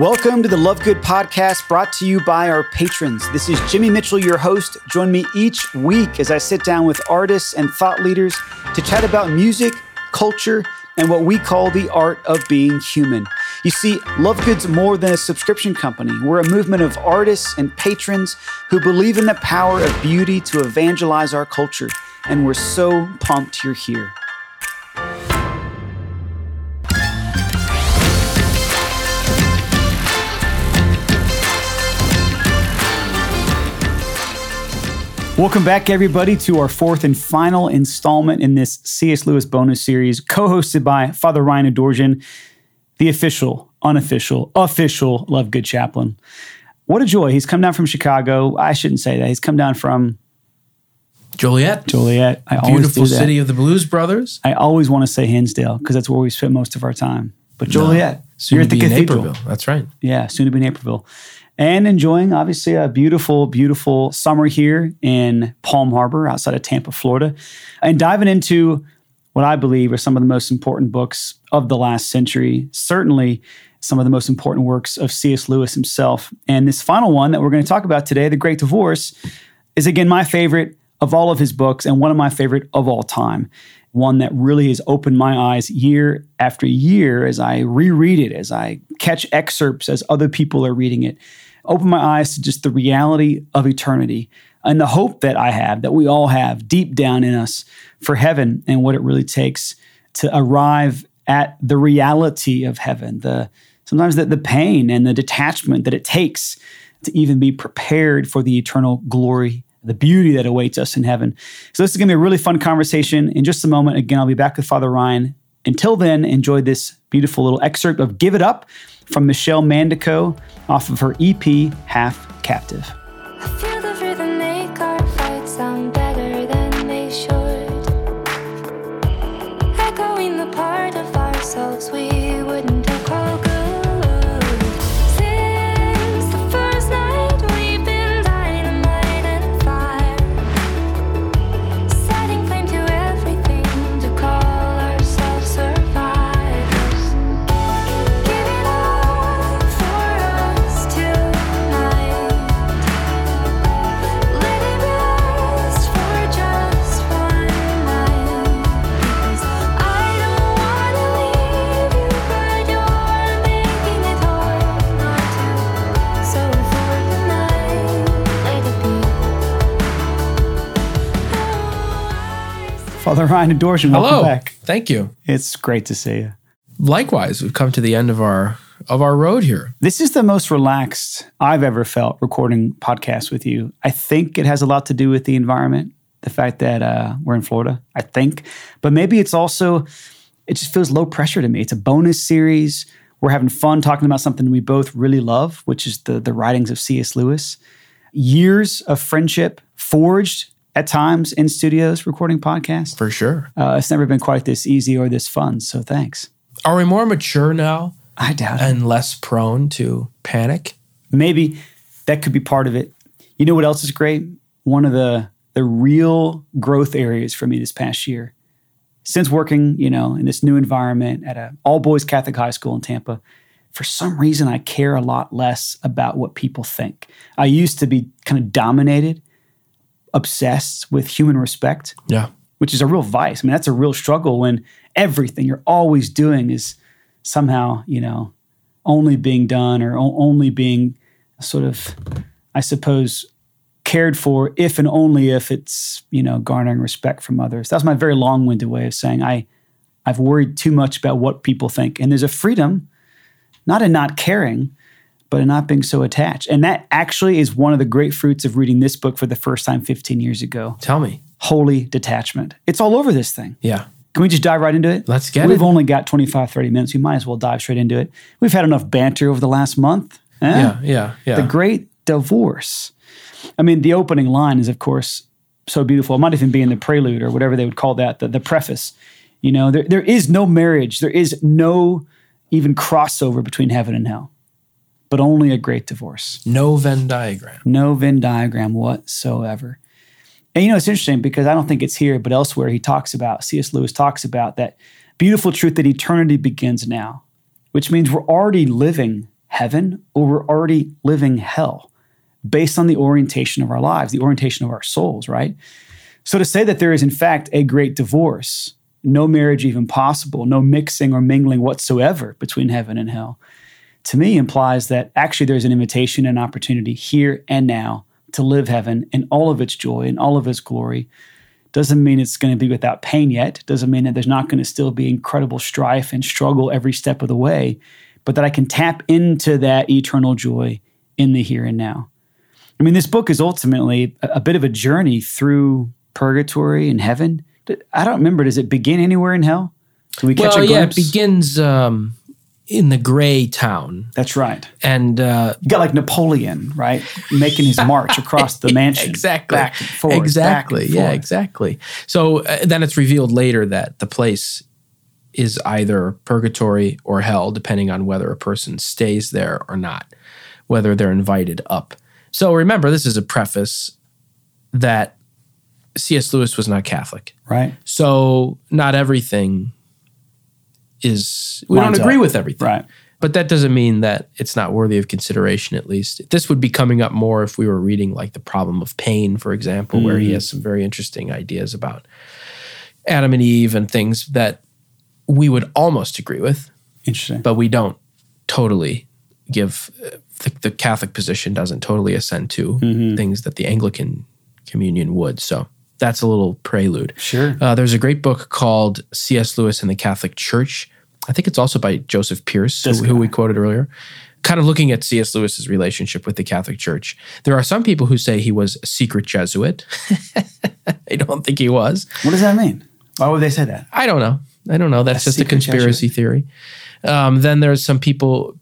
Welcome to the Love Good podcast brought to you by our patrons. This is Jimmy Mitchell, your host. Join me each week as I sit down with artists and thought leaders to chat about music, culture, and what we call the art of being human. You see, Love Good's more than a subscription company. We're a movement of artists and patrons who believe in the power of beauty to evangelize our culture. And we're so pumped you're here. Welcome back, everybody, to our fourth and final installment in this C.S. Lewis bonus series, co hosted by Father Ryan Adorjan, the official, unofficial, official Love Good chaplain. What a joy. He's come down from Chicago. I shouldn't say that. He's come down from Joliet. Joliet. I Beautiful city of the Blues Brothers. I always want to say Hinsdale because that's where we spent most of our time. But Joliet. No, soon you're at the cathedral. Naperville. That's right. Yeah, soon to be Naperville and enjoying obviously a beautiful, beautiful summer here in Palm Harbor outside of Tampa, Florida, and diving into what I believe are some of the most important books of the last century. Certainly, some of the most important works of C.S. Lewis himself. And this final one that we're going to talk about today, The Great Divorce, is again my favorite of all of his books and one of my favorite of all time. One that really has opened my eyes year after year as I reread it, as I catch excerpts as other people are reading it open my eyes to just the reality of eternity and the hope that I have, that we all have deep down in us for heaven and what it really takes to arrive at the reality of heaven, the sometimes the, the pain and the detachment that it takes to even be prepared for the eternal glory, the beauty that awaits us in heaven. So this is gonna be a really fun conversation. In just a moment, again, I'll be back with Father Ryan. Until then, enjoy this beautiful little excerpt of Give It Up from Michelle Mandico off of her EP, Half Captive. Ryan. Welcome Hello. back. Thank you. It's great to see you. Likewise, we've come to the end of our of our road here. This is the most relaxed I've ever felt recording podcasts with you. I think it has a lot to do with the environment, the fact that uh, we're in Florida. I think, but maybe it's also it just feels low pressure to me. It's a bonus series. We're having fun talking about something we both really love, which is the the writings of C.S. Lewis. Years of friendship forged at times in studios recording podcasts. For sure. Uh, it's never been quite this easy or this fun. So thanks. Are we more mature now? I doubt it. and it. less prone to panic? Maybe that could be part of it. You know what else is great? One of the the real growth areas for me this past year, since working, you know, in this new environment at a all boys Catholic high school in Tampa, for some reason I care a lot less about what people think. I used to be kind of dominated obsessed with human respect. Yeah. Which is a real vice. I mean, that's a real struggle when everything you're always doing is somehow, you know, only being done or o- only being sort of, I suppose, cared for if and only if it's, you know, garnering respect from others. That's my very long winded way of saying I, I've worried too much about what people think. And there's a freedom, not in not caring, but not being so attached. And that actually is one of the great fruits of reading this book for the first time 15 years ago. Tell me. Holy detachment. It's all over this thing. Yeah. Can we just dive right into it? Let's get We've it. We've only got 25, 30 minutes. We might as well dive straight into it. We've had enough banter over the last month. Eh? Yeah, yeah, yeah. The great divorce. I mean, the opening line is, of course, so beautiful. It might even be in the prelude or whatever they would call that, the, the preface. You know, there, there is no marriage, there is no even crossover between heaven and hell but only a great divorce. No Venn diagram. No Venn diagram whatsoever. And you know, it's interesting because I don't think it's here, but elsewhere he talks about, C.S. Lewis talks about that beautiful truth that eternity begins now, which means we're already living heaven or we're already living hell based on the orientation of our lives, the orientation of our souls, right? So to say that there is, in fact, a great divorce, no marriage even possible, no mixing or mingling whatsoever between heaven and hell, to me implies that actually there's an invitation and opportunity here and now to live heaven in all of its joy and all of its glory. Doesn't mean it's going to be without pain yet. Doesn't mean that there's not going to still be incredible strife and struggle every step of the way, but that I can tap into that eternal joy in the here and now. I mean, this book is ultimately a, bit of a journey through purgatory and heaven. I don't remember. Does it begin anywhere in hell? Do we catch well, a glimpse? Yeah, it begins um, in the gray town. That's right. And uh, you got like Napoleon, right, making his march across the mansion, exactly, back and forth, exactly, and yeah, exactly. So uh, then it's revealed later that the place is either purgatory or hell, depending on whether a person stays there or not, whether they're invited up. So remember, this is a preface that C.S. Lewis was not Catholic. Right. So not everything is, we Lines don't agree up. with everything. Right. But that doesn't mean that it's not worthy of consideration, at least. This would be coming up more if we were reading like The Problem of Pain, for example, mm. where he mm. has some very interesting ideas about Adam and Eve and things that we would almost agree with. Interesting. But we don't totally give the, the Catholic position doesn't totally assent to mm-hmm. things that the Anglican communion would. So that's a little prelude. Sure. Uh, there's a great book called C.S. Lewis and the Catholic Church. I think it's also by Joseph Pearce, who, who, we quoted earlier. Kind of looking at C.S. Lewis's relationship with the Catholic Church. There are some people who say he was a secret Jesuit. I don't think he was. What does that mean? Why would they say that? I don't know. I don't know. That's a just a conspiracy Jesuit. theory. Um, then there's some people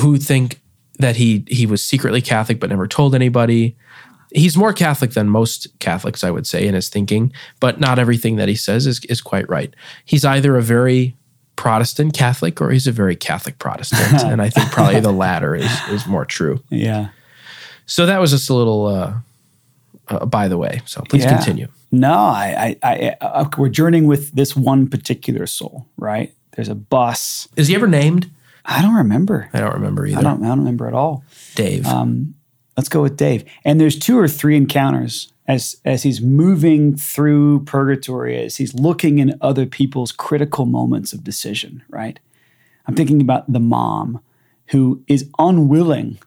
who think that he he was secretly Catholic but never told anybody he's more Catholic than most Catholics, I would say, in his thinking, but not everything that he says is, is quite right. He's either a very Protestant Catholic or he's a very Catholic Protestant. and I think probably the latter is, is more true. Yeah. So that was just a little, uh, uh, by the way. So please yeah. continue. No, I, I, I, uh, we're journeying with this one particular soul, right? There's a bus. Is he ever named? I don't remember. I don't remember either. I don't, I don't remember at all. Dave. Um, Let's go with Dave. And there's two or three encounters as as he's moving through purgatory, as he's looking in other people's critical moments of decision, right? I'm thinking about the mom who is unwilling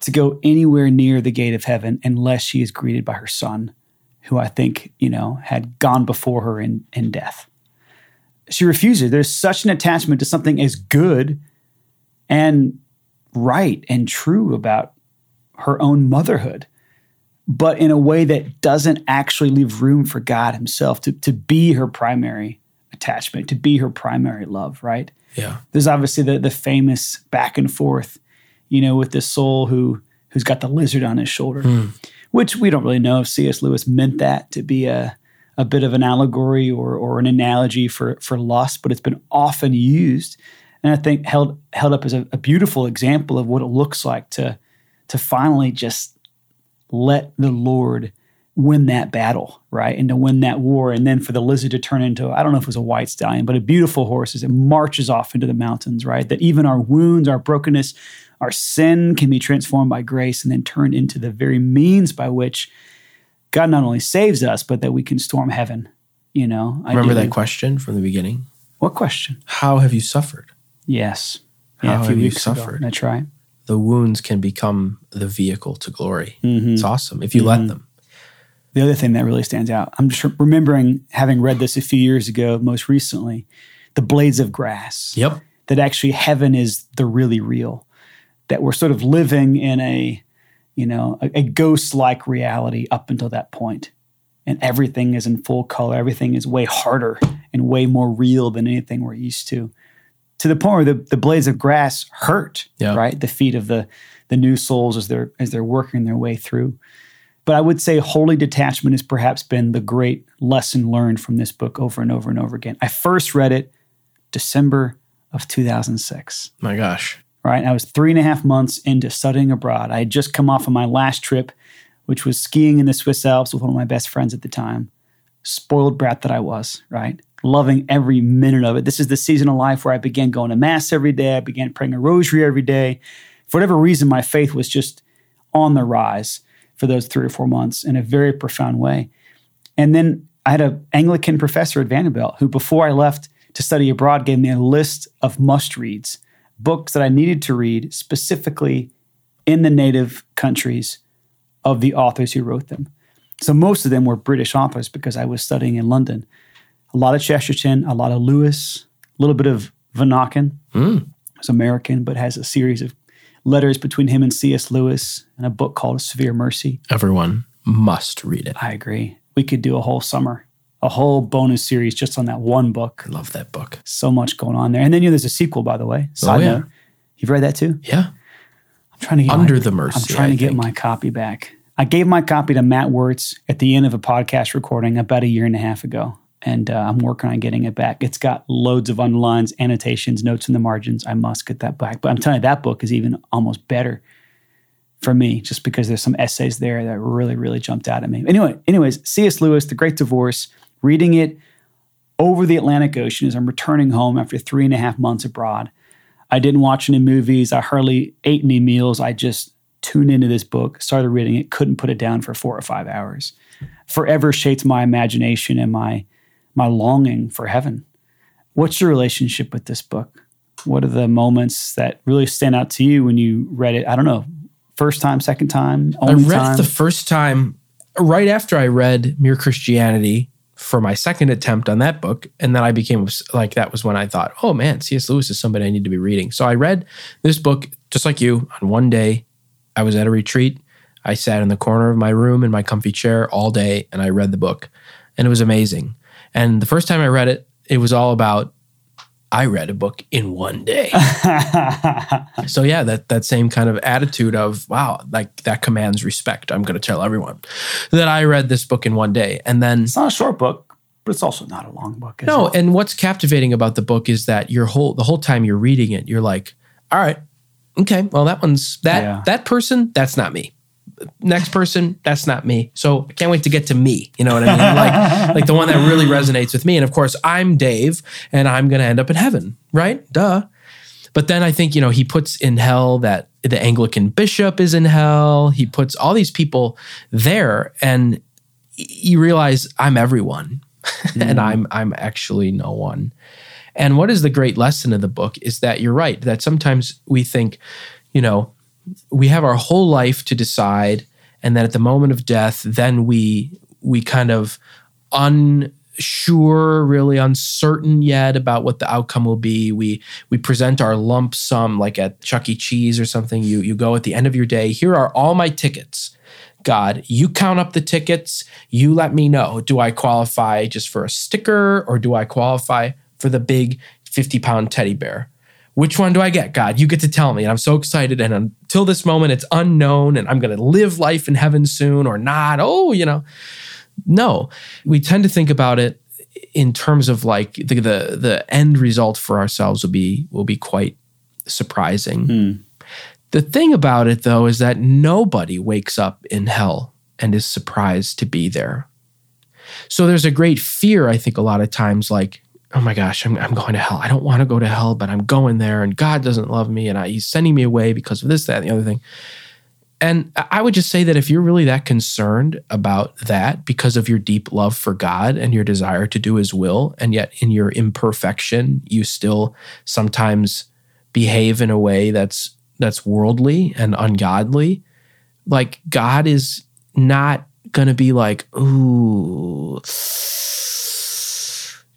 to go anywhere near the gate of heaven unless she is greeted by her son, who I think, you know, had gone before her in, in death. She refuses. There's such an attachment to something as good and right and true about her own motherhood, but in a way that doesn't actually leave room for God Himself to, to be her primary attachment, to be her primary love, right? Yeah. There's obviously the the famous back and forth, you know, with this soul who who's got the lizard on his shoulder, mm. which we don't really know if C.S. Lewis meant that to be a a bit of an allegory or or an analogy for for lust, but it's been often used, and I think held held up as a, a beautiful example of what it looks like to to finally just let the Lord win that battle, right? And to win that war. And then for the lizard to turn into, I don't know if it was a white stallion, but a beautiful horse as it marches off into the mountains, right? That even our wounds, our brokenness, our sin can be transformed by grace and then turned into the very means by which God not only saves us, but that we can storm heaven. You know, remember that question from the beginning? What question? How have you suffered? Yes. Yeah, How have you suffered? Ago. That's right the wounds can become the vehicle to glory. Mm-hmm. It's awesome if you mm-hmm. let them. The other thing that really stands out, I'm just remembering having read this a few years ago, most recently, the blades of grass. Yep. That actually heaven is the really real. That we're sort of living in a, you know, a, a ghost-like reality up until that point, and everything is in full color. Everything is way harder and way more real than anything we're used to to the point where the, the blades of grass hurt, yeah. right? The feet of the the new souls as they're as they're working their way through. But I would say holy detachment has perhaps been the great lesson learned from this book over and over and over again. I first read it December of 2006. My gosh. Right. I was three and a half months into studying abroad. I had just come off of my last trip, which was skiing in the Swiss Alps with one of my best friends at the time. Spoiled brat that I was, right? Loving every minute of it. This is the season of life where I began going to mass every day. I began praying a rosary every day. For whatever reason, my faith was just on the rise for those three or four months in a very profound way. And then I had an Anglican professor at Vanderbilt who, before I left to study abroad, gave me a list of must reads, books that I needed to read specifically in the native countries of the authors who wrote them. So most of them were British authors because I was studying in London. A lot of Chesterton, a lot of Lewis, a little bit of Vanauken. Mm. It's American, but has a series of letters between him and C.S. Lewis and a book called Severe Mercy. Everyone must read it. I agree. We could do a whole summer, a whole bonus series just on that one book. I love that book. So much going on there. And then you know there's a sequel, by the way. Side oh, yeah. Note. You've read that too? Yeah. I'm trying to get Under my, the Mercy. I'm trying I to get my copy back. I gave my copy to Matt Wirtz at the end of a podcast recording about a year and a half ago and uh, I'm working on getting it back. It's got loads of underlines, annotations, notes in the margins. I must get that back. But I'm telling you, that book is even almost better for me, just because there's some essays there that really, really jumped out at me. Anyway, anyways, C.S. Lewis, The Great Divorce, reading it over the Atlantic Ocean as I'm returning home after three and a half months abroad. I didn't watch any movies. I hardly ate any meals. I just tuned into this book, started reading it, couldn't put it down for four or five hours. Forever shaped my imagination and my my longing for heaven. What's your relationship with this book? What are the moments that really stand out to you when you read it? I don't know, first time, second time, I read time? it the first time right after I read Mere Christianity for my second attempt on that book. And then I became like, that was when I thought, oh man, C.S. Lewis is somebody I need to be reading. So I read this book just like you on one day. I was at a retreat. I sat in the corner of my room in my comfy chair all day and I read the book. And it was amazing. And the first time I read it, it was all about I read a book in one day. so yeah, that that same kind of attitude of wow, like that commands respect. I'm going to tell everyone that I read this book in one day, and then it's not a short book, but it's also not a long book. no, it? and what's captivating about the book is that your whole the whole time you're reading it, you're like, all right, okay, well that one's that yeah. that person, that's not me next person, that's not me. So I can't wait to get to me. You know what I mean? Like, like the one that really resonates with me. And of course, I'm Dave, and I'm going to end up in heaven, right? Duh. But then I think you know he puts in hell that the Anglican bishop is in hell. He puts all these people there, and you realize I'm everyone, mm. and I'm I'm actually no one. And what is the great lesson of the book is that you're right that sometimes we think, you know, we have our whole life to decide and then at the moment of death then we we kind of unsure really uncertain yet about what the outcome will be. We we present our lump sum like at chuck e. Cheese or something. You you go at the end of your day here are all my tickets. God you count up the tickets. You let me know. Do i qualify just for a sticker or do i qualify for the big 50 pound teddy bear which one do I get, God? You get to tell me. And I'm so excited. And until this moment, it's unknown. And I'm going to live life in heaven soon or not. Oh, you know. No, we tend to think about it in terms of like the the, the end result for ourselves will be will be quite surprising. Hmm. The thing about it though is that nobody wakes up in hell and is surprised to be there. So there's a great fear, I think, a lot of times, like, oh my gosh, I'm, I'm going to hell. I don't want to go to hell, but I'm going there and God doesn't love me and I, he's sending me away because of this, that, and the other thing. And I would just say that if you're really that concerned about that because of your deep love for God and your desire to do his will, and yet in your imperfection, you still sometimes behave in a way that's that's worldly and ungodly, like God is not gonna be like, ooh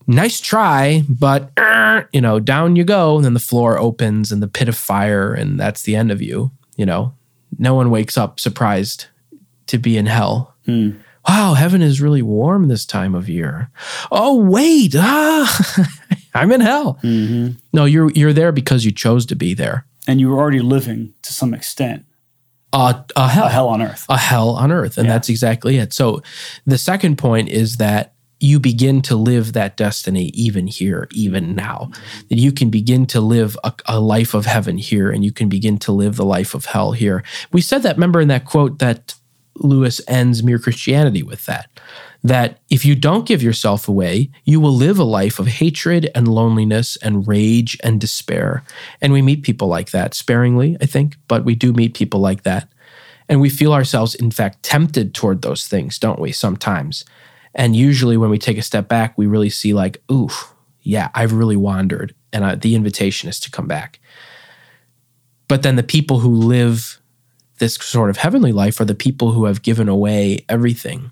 nice try, but you know, down you go. And then the floor opens and the pit of fire, and that's the end of you. You know, no one wakes up surprised to be in hell. Hmm. Wow, heaven is really warm this time of year. Oh wait, ah, I'm in hell. Mm-hmm. No, you're you're there because you chose to be there, and you were already living to some extent. Uh, a hell, a hell on earth, a hell on earth, and yeah. that's exactly it. So, the second point is that you begin to live that destiny even here, even now. That you can begin to live a, a, life of heaven here and you can begin to live the life of hell here. We said that, remember in that quote, that Lewis ends Mere Christianity with that. That if you don't give yourself away, you will live a life of hatred and loneliness and rage and despair. And we meet people like that sparingly, I think, but we do meet people like that. And we feel ourselves, in fact, tempted toward those things, don't we, sometimes? And usually when we take a step back, we really see, like, ooh, yeah, I've really wandered. And I, the invitation is to come back. But then the people who live this sort of heavenly life are the people who have given away everything.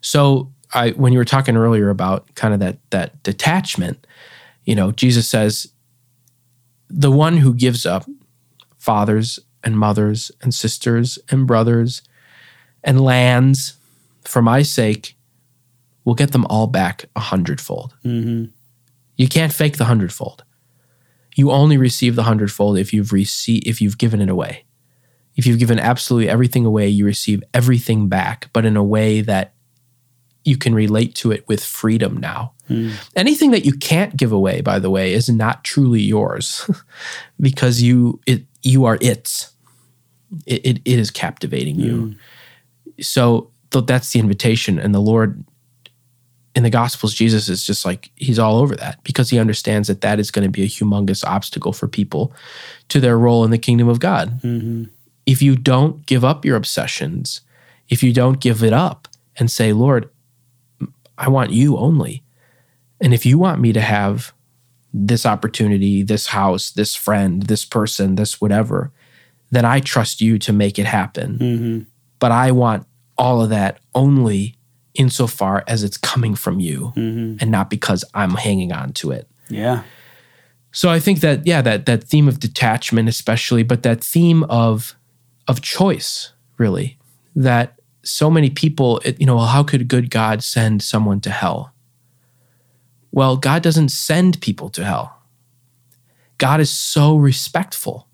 So I when you were talking earlier about kind of that that detachment, you know, Jesus says the one who gives up fathers and mothers and sisters and brothers and lands for my sake will get them all back a hundredfold. Mm-hmm. You can't fake the hundredfold. You only receive the hundredfold if you've received if you've given it away. If you've given absolutely everything away, you receive everything back, but in a way that you can relate to it with freedom now. Mm. Anything that you can't give away, by the way, is not truly yours because you it you are its. It, it, it is captivating mm. you. So th- that's the invitation. And the Lord in the Gospels, Jesus is just like, he's all over that because he understands that that is going to be a humongous obstacle for people to their role in the kingdom of God. Mm-hmm if you don't give up your obsessions, if you don't give it up and say, Lord, I want you only. And if you want me to have this opportunity, this house, this friend, this person, this whatever, then I trust you to make it happen. Mm-hmm. But I want all of that only insofar as it's coming from you mm-hmm. and not because I'm hanging on to it. Yeah. So I think that yeah that that theme of detachment especially but that theme of of choice, really, that so many people, you know, well, how could a good God send someone to hell? Well, God doesn't send people to hell. God is so respectful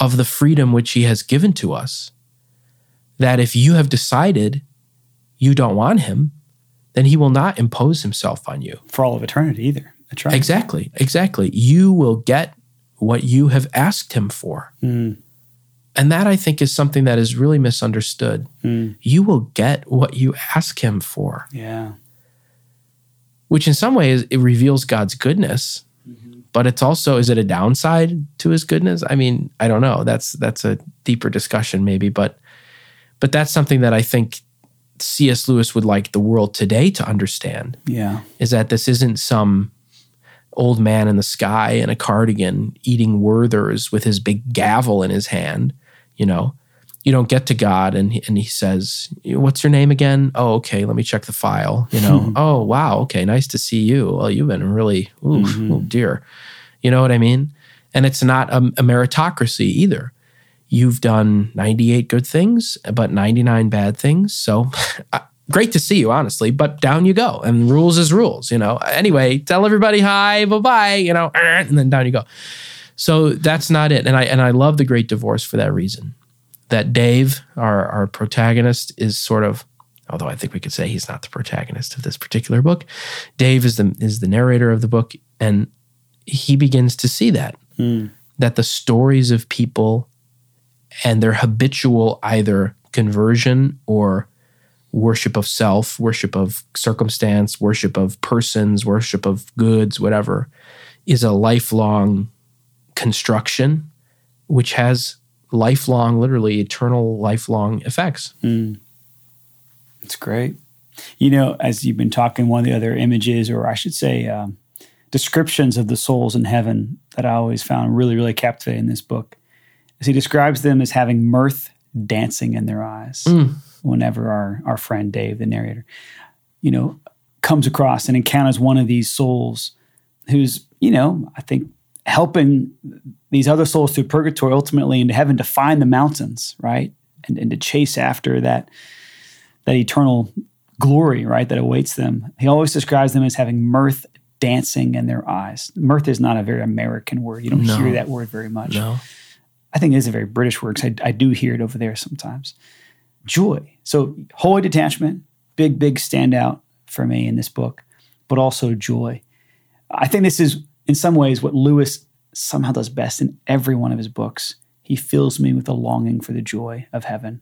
of the freedom which He has given to us that if you have decided you don't want Him, then He will not impose Himself on you. For all of eternity, either. That's right. Exactly. Exactly. You will get what you have asked Him for. Mm. And that I think is something that is really misunderstood. Mm. You will get what you ask him for. Yeah. Which in some ways it reveals God's goodness. Mm-hmm. But it's also is it a downside to his goodness? I mean, I don't know. That's that's a deeper discussion maybe, but but that's something that I think C.S. Lewis would like the world today to understand. Yeah. Is that this isn't some old man in the sky in a cardigan eating Werthers with his big gavel in his hand you know you don't get to God and he, and he says, "What's your name again?" Oh, okay, let me check the file. You know, mm-hmm. oh wow, okay, nice to see you. Well, you've been really, ooh, mm-hmm. oh dear, you know what I mean? And it's not a, a meritocracy either. You've done ninety eight good things, but ninety nine bad things. So. great to see you, honestly, but down you go. And rules is rules, you know. Anyway, tell everybody hi, bye bye, you know, and then down you go. So that's not it. And I and I love the great divorce for that reason. That Dave, our our protagonist, is sort of although I think we could say he's not the protagonist of this particular book. Dave is the is the narrator of the book, and he begins to see that. Mm. That the stories of people and their habitual either conversion or worship of self, worship of circumstance, worship of persons, worship of goods, whatever, is a lifelong construction, which has lifelong, literally eternal, lifelong effects. Mm. It's great. You know, as you've been talking, one of the other images, or I should say, um, descriptions of the souls in heaven that I always found really, really captivating in this book he describes them as having mirth dancing in their eyes. Mm. Whenever our, our friend Dave, the narrator, you know, comes across and encounters one of these souls who's, you know, I think helping these other souls through purgatory ultimately into heaven to find the mountains, right? And, and to chase after that that eternal glory, right, that awaits them. He always describes them as having mirth dancing in their eyes. Mirth is not a very American word. You don't no. hear that word very much. No. I think it is a very British word because I, I do hear it over there sometimes. Joy. So holy detachment, big, big standout for me in this book, but also joy. I think this is in some ways, what Lewis somehow does best in every one of his books, he fills me with a longing for the joy of heaven.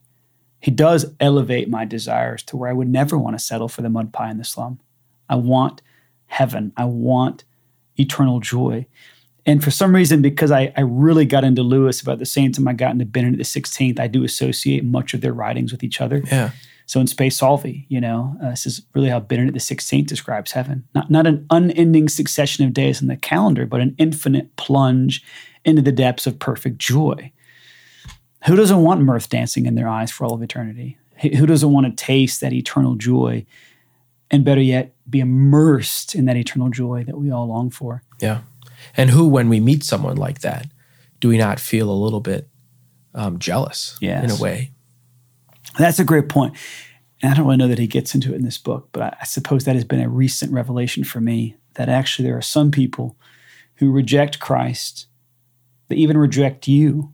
He does elevate my desires to where I would never want to settle for the mud pie in the slum. I want heaven. I want eternal joy. And for some reason, because I, I really got into Lewis about the same time I got into Benedict the Sixteenth, I do associate much of their writings with each other. Yeah. So in Spe Salvi, you know, uh, this is really how Benedict the Sixteenth describes heaven. Not not an unending succession of days in the calendar, but an infinite plunge into the depths of perfect joy. Who doesn't want mirth dancing in their eyes for all of eternity? Who doesn't want to taste that eternal joy? And better yet, be immersed in that eternal joy that we all long for. Yeah. And who, when we meet someone like that, do we not feel a little bit um, jealous yes. in a way? That's a great point. And I don't really know that he gets into it in this book, but I, I suppose that has been a recent revelation for me that actually there are some people who reject Christ, they even reject you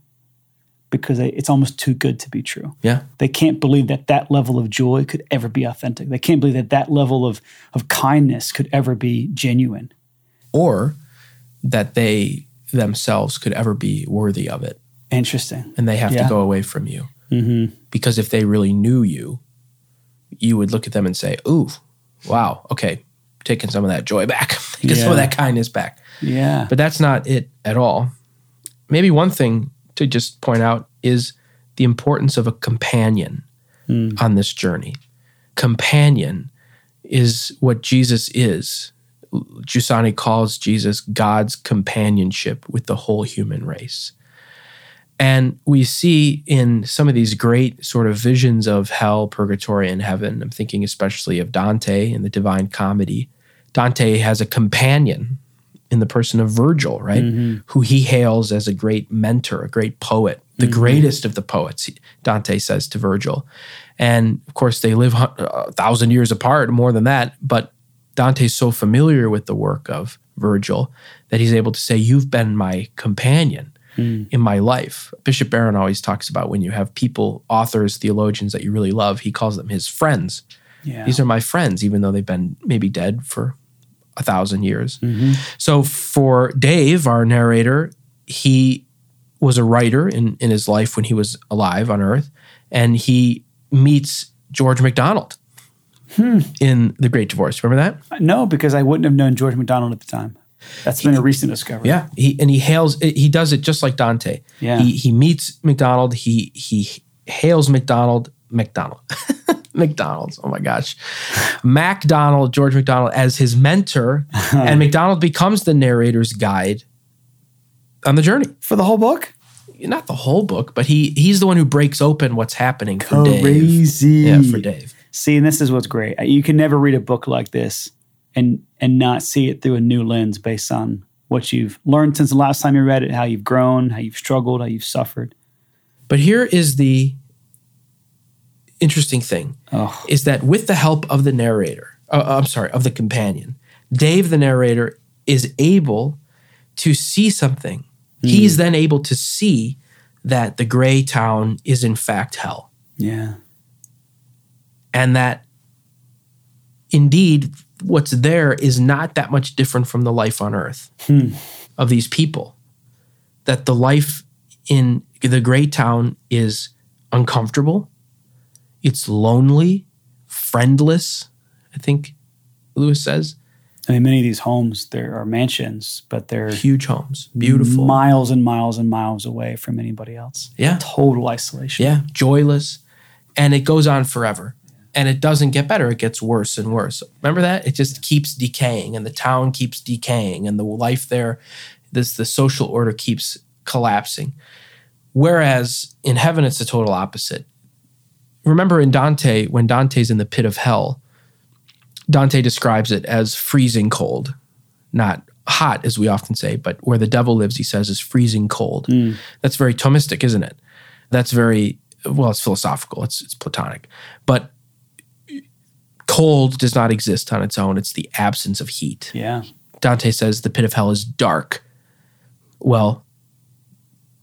because they, it's almost too good to be true. Yeah. They can't believe that that level of joy could ever be authentic. They can't believe that that level of, of kindness could ever be genuine. Or that they themselves could ever be worthy of it. Interesting. And they have yeah. to go away from you. Mm-hmm. Because if they really knew you, you would look at them and say, Ooh, wow, okay, taking some of that joy back, taking yeah. some of that kindness back. Yeah. But that's not it at all. Maybe one thing to just point out is the importance of a companion mm. on this journey. Companion is what Jesus is. Giussani calls Jesus God's companionship with the whole human race. And we see in some of these great sort of visions of hell, purgatory, and heaven, I'm thinking especially of Dante in the Divine Comedy. Dante has a companion in the person of Virgil, right? Mm-hmm. Who he hails as a great mentor, a great poet, the mm-hmm. greatest of the poets, Dante says to Virgil. And of course, they live a thousand years apart, more than that. But Dante's so familiar with the work of Virgil that he's able to say, You've been my companion mm. in my life. Bishop Barron always talks about when you have people, authors, theologians that you really love, he calls them his friends. Yeah. These are my friends, even though they've been maybe dead for a thousand years. Mm-hmm. So for Dave, our narrator, he was a writer in, in his life when he was alive on Earth, and he meets George MacDonald hmm. in The Great Divorce. Remember that? No, because I wouldn't have known George MacDonald at the time. That's been he, a recent discovery. Yeah, he and he hails. He does it just like Dante. Yeah, he he meets MacDonald. He he hails MacDonald. McDonald. McDonald's. Oh my gosh. MacDonald, George MacDonald, as his mentor, and MacDonald becomes the narrator's guide on the journey. For the whole book? Not the whole book, but he he's the one who breaks open what's happening for Crazy. Dave. Yeah, for Dave. See, and this is what's great. You can never read a book like this and and not see it through a new lens based on what you've learned since the last time you read it, how you've grown, how you've struggled, how you've suffered. But here is the interesting thing oh. is that with the help of the narrator, uh, I'm sorry, of the companion, Dave, the narrator, is able to see something. Mm. He's then able to see that the gray town is in fact hell. Yeah. And that indeed what's there is not that much different from the life on earth hmm. of these people. That the life in the gray town is uncomfortable, it's lonely, friendless, I think Lewis says. I mean, many of these homes, there are mansions, but they're huge homes, beautiful, miles and miles and miles away from anybody else. Yeah, total isolation. Yeah, joyless, and it goes on forever, and it doesn't get better; it gets worse and worse. Remember that? It just keeps decaying, and the town keeps decaying, and the life there, this the social order keeps collapsing. Whereas in heaven, it's the total opposite remember in Dante, when Dante's in the pit of hell, Dante describes it as freezing cold, not hot, as we often say, but where the devil lives, he says, is freezing cold. Mm. That's very Thomistic, isn't it? That's very, well, it's philosophical, it's, it's Platonic. But cold does not exist on its own, it's the absence of heat. Yeah. Dante says the pit of hell is dark. Well,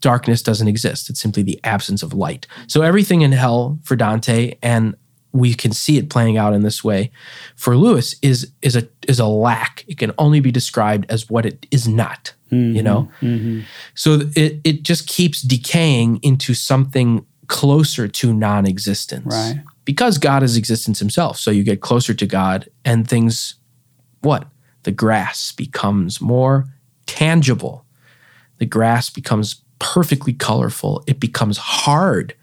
darkness doesn't exist. It's simply the absence of light. So everything in hell for Dante, and we can see it playing out in this way for Lewis, is is a is a lack. It can only be described as what it is not. Mm-hmm, you know, mm-hmm. so it it just keeps decaying into something closer to non existence. Right. Because God is existence himself. So you get closer to God and things, what? The grass becomes more tangible. The grass becomes perfectly colorful. It becomes hard.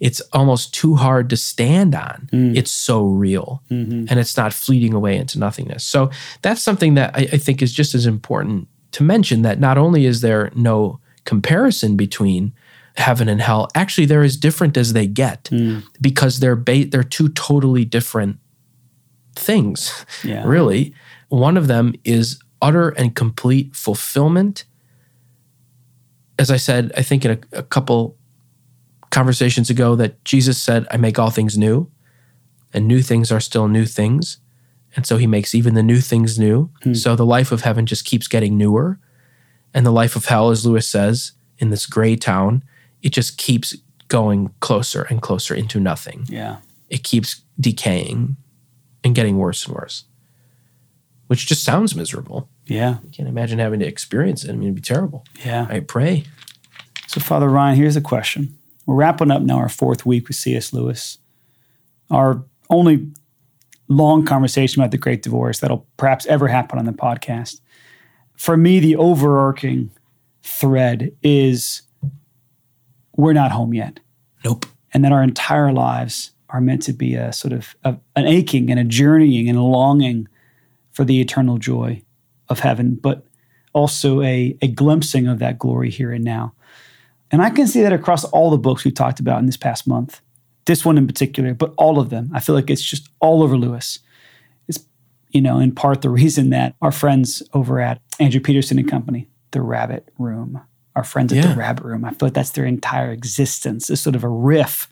It's almost too hard to stand on. Mm. It's so real Mm-hmm. and it's not fleeting away into nothingness. So that's something that I, I think is just as important to mention that not only is there no comparison between heaven and hell, actually they're as different as they get Mm. because they're ba- they're two totally different things. Yeah. Really, one of them is utter and complete fulfillment. As I said, I think in a, a couple conversations ago that Jesus said, "I make all things new." and new things are still new things. And so he makes even the new things new. So the life of heaven just keeps getting newer. And the life of hell, as Lewis says, in this gray town, it just keeps going closer and closer into nothing. Yeah. It keeps decaying and getting worse and worse, which just sounds miserable. Yeah. I can't imagine having to experience it. I mean, it'd be terrible. Yeah. I pray. So, Father Ryan, here's a question. We're wrapping up now our fourth week with C.S. Lewis. Our only long conversation about the Great Divorce that'll perhaps ever happen on the podcast. For me, the overarching thread is we're not home yet, Nope. and that our entire lives are meant to be a sort of a, an aching and a journeying and a longing for the eternal joy of heaven, but also a, a glimpsing of that glory here and now. And I can see that across all the books we've talked about in this past month. This one in particular, but all of them. I feel like it's just all over Lewis. It's, you know, in part the reason that our friends over at Andrew Peterson and Company, the Rabbit Room, our friends at Yeah. the Rabbit Room, I feel like that's their entire existence, is sort of a riff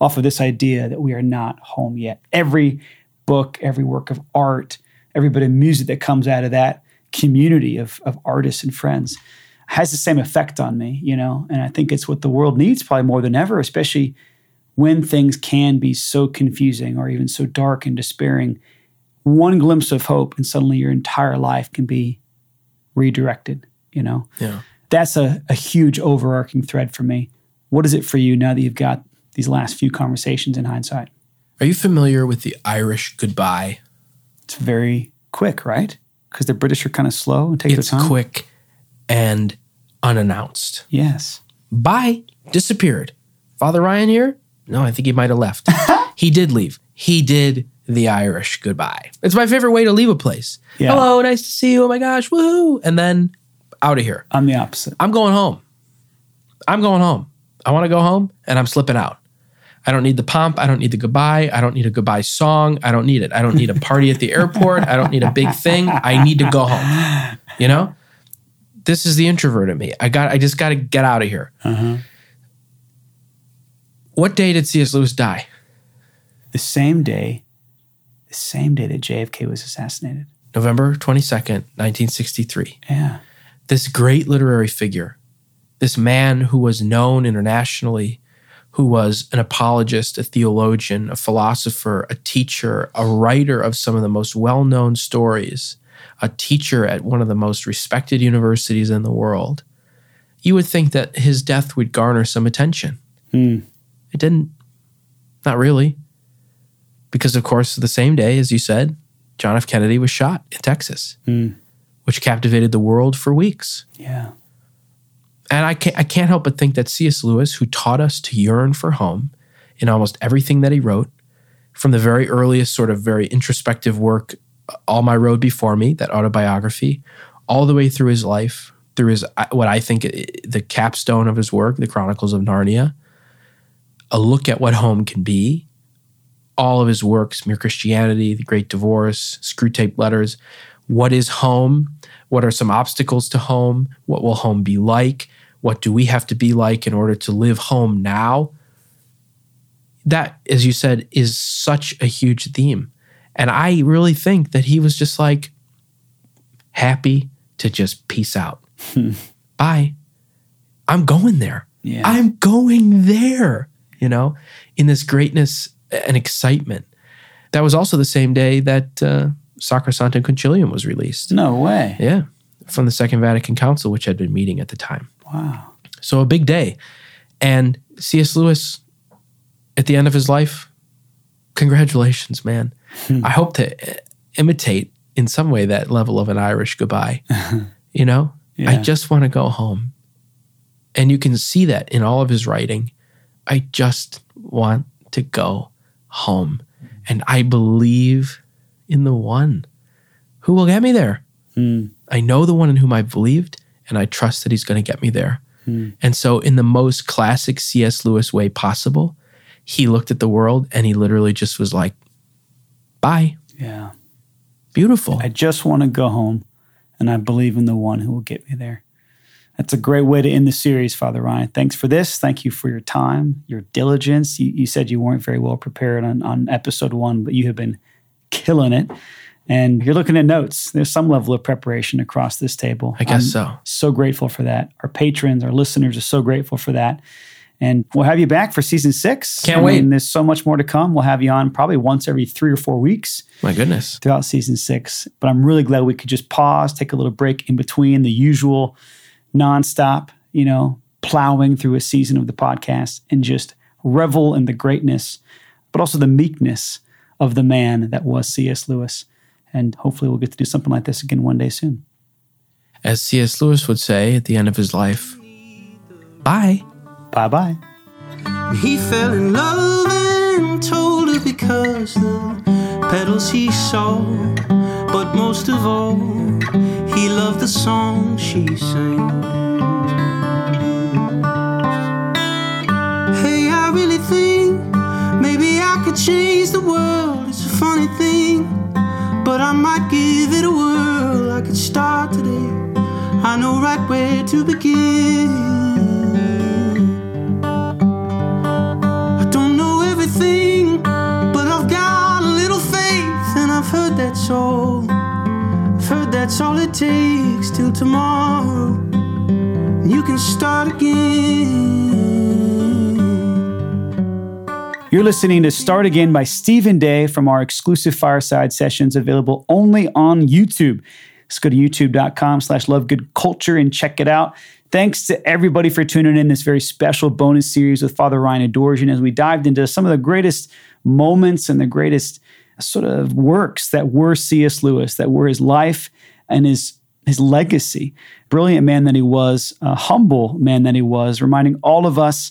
off of this idea that we are not home yet. Every book, every work of art, every bit of music that comes out of that community of, of artists and friends has the same effect on me, you know? And I think it's what the world needs probably more than ever, especially when things can be so confusing or even so dark and despairing. One glimpse of hope, and suddenly your entire life can be redirected, you know? Yeah. That's a, a huge overarching thread for me. What is it for you now that you've got these last few conversations in hindsight? Are you familiar with the Irish goodbye? It's very quick, right? Because the British are kind of slow and take It's their time. It's quick and unannounced. Yes. Bye. Disappeared. Father Ryan here? No, I think he might have left. he did leave. He did the Irish goodbye. It's my favorite way to leave a place. Yeah. Hello, nice to see you. Oh my gosh, woohoo. And then out of here. I'm the opposite. I'm going home. I'm going home. I want to go home and I'm slipping out. I don't need the pomp. I don't need the goodbye. I don't need a goodbye song. I don't need it. I don't need a party at the airport. I don't need a big thing. I need to go home. You know? This is the introvert in me. I got I just got to get out of here. Uh-huh. What day did C.S. Lewis die? The same day, the same day that JFK was assassinated. November 22nd, 1963. Yeah. This great literary figure, this man who was known internationally, who was an apologist, a theologian, a philosopher, a teacher, a writer of some of the most well known stories, a teacher at one of the most respected universities in the world. You would think that his death would garner some attention. Hmm. It didn't. Not really. Because, of course, the same day, as you said, John F. Kennedy was shot in Texas, Hmm. Which captivated the world for weeks. Yeah. And I can't, I can't help but think that C.S. Lewis, who taught us to yearn for home in almost everything that he wrote, from the very earliest sort of very introspective work, uh, All My Road Before Me, that autobiography, all the way through his life, through his uh, what I think uh, the capstone of his work, The Chronicles of Narnia, a look at what home can be, all of his works, Mere Christianity, The Great Divorce, Screwtape Letters, what is home? What are some obstacles to home? What will home be like? What do we have to be like in order to live home now? That, as you said, is such a huge theme. And I really think that he was just like happy to just peace out. Bye. I'm going there. Yeah. I'm going there, you know, in this greatness and excitement. That was also the same day that uh, Sacrosanctum Concilium was released. no way. Yeah, from the Second Vatican Council, which had been meeting at the time. Wow. So a big day. And C.S. Lewis at the end of his life, congratulations, man. Hmm. I hope to uh, imitate in some way that level of an Irish goodbye. you know, yeah. I just want to go home. And you can see that in all of his writing. I just want to go home. And I believe in the one who will get me there. Mm. I know the one in whom I've believed, and I trust that he's going to get me there. Mm. And so, in the most classic C.S. Lewis way possible, he looked at the world and he literally just was like, bye. Yeah. Beautiful. I just want to go home, and I believe in the one who will get me there. That's a great way to end the series, Father Ryan. Thanks for this. Thank you for your time, your diligence. You, you said you weren't very well prepared on, on episode one, but you have been killing it. And you're looking at notes. There's some level of preparation across this table. I guess I'm so. So grateful for that. Our patrons, our listeners are so grateful for that. And we'll have you back for season six. Can't I wait. Mean, there's so much more to come. We'll have you on probably once every three or four weeks. My goodness. Throughout season six. But I'm really glad we could just pause, take a little break in between the usual nonstop, you know, plowing through a season of the podcast and just revel in the greatness, but also the meekness of the man that was C.S. Lewis. And hopefully we'll get to do something like this again one day soon. As C.S. Lewis would say at the end of his life, bye. Bye bye. He fell in love and told her because the petals he saw. But most of all, he loved the song she sang. Change the world. It's a funny thing, but I might give it a whirl. I could start today. I know right where to begin. I don't know everything, but I've got a little faith, and I've heard that's all. I've heard that's all it takes till tomorrow. You can start again. You're listening to Start Again by Stephen Day from our exclusive fireside sessions available only on YouTube. Let's go to youtube.com slash lovegoodculture and check it out. Thanks to everybody for tuning in this very special bonus series with Father Ryan Adorjan as we dived into some of the greatest moments and the greatest sort of works that were C.S. Lewis, that were his life and his his legacy. Brilliant man that he was, a humble man that he was, reminding all of us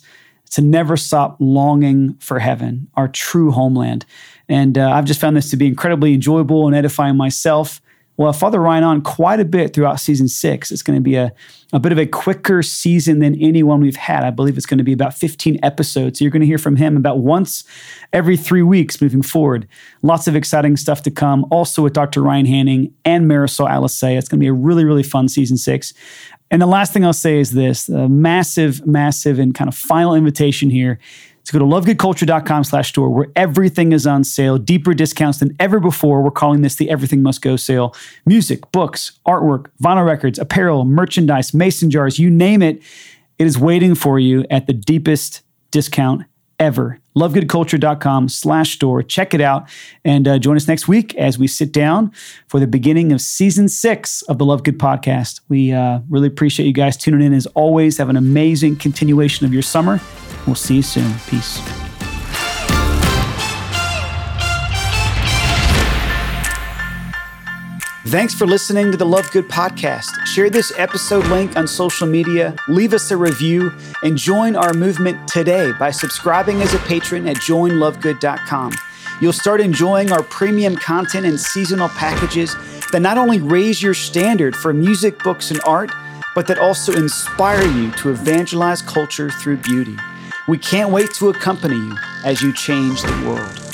to never stop longing for heaven, our true homeland. And uh, I've just found this to be incredibly enjoyable and edifying myself. Well, Father Ryan on quite a bit throughout season six. It's going to be a, a bit of a quicker season than anyone we've had. I believe it's going to be about 15 episodes. So you're going to hear from him about once every three weeks moving forward. Lots of exciting stuff to come. Also with Dr. Ryan Hanning and Marisol Alicea. It's going to be a really, really fun season six. And the last thing I'll say is this a massive, massive, and kind of final invitation here to go to lovegoodculture.com slash store where everything is on sale, deeper discounts than ever before. We're calling this the Everything Must Go sale. Music, books, artwork, vinyl records, apparel, merchandise, mason jars, you name it, it is waiting for you at the deepest discount ever. Lovegoodculture.com slash store. Check it out and uh, join us next week as we sit down for the beginning of season six of the Love Good podcast. We uh, really appreciate you guys tuning in as always. Have an amazing continuation of your summer. We'll see you soon. Peace. Thanks for listening to the Love Good podcast. Share this episode link on social media, leave us a review, and join our movement today by subscribing as a patron at joinlovegood.com. You'll start enjoying our premium content and seasonal packages that not only raise your standard for music, books, and art, but that also inspire you to evangelize culture through beauty. We can't wait to accompany you as you change the world.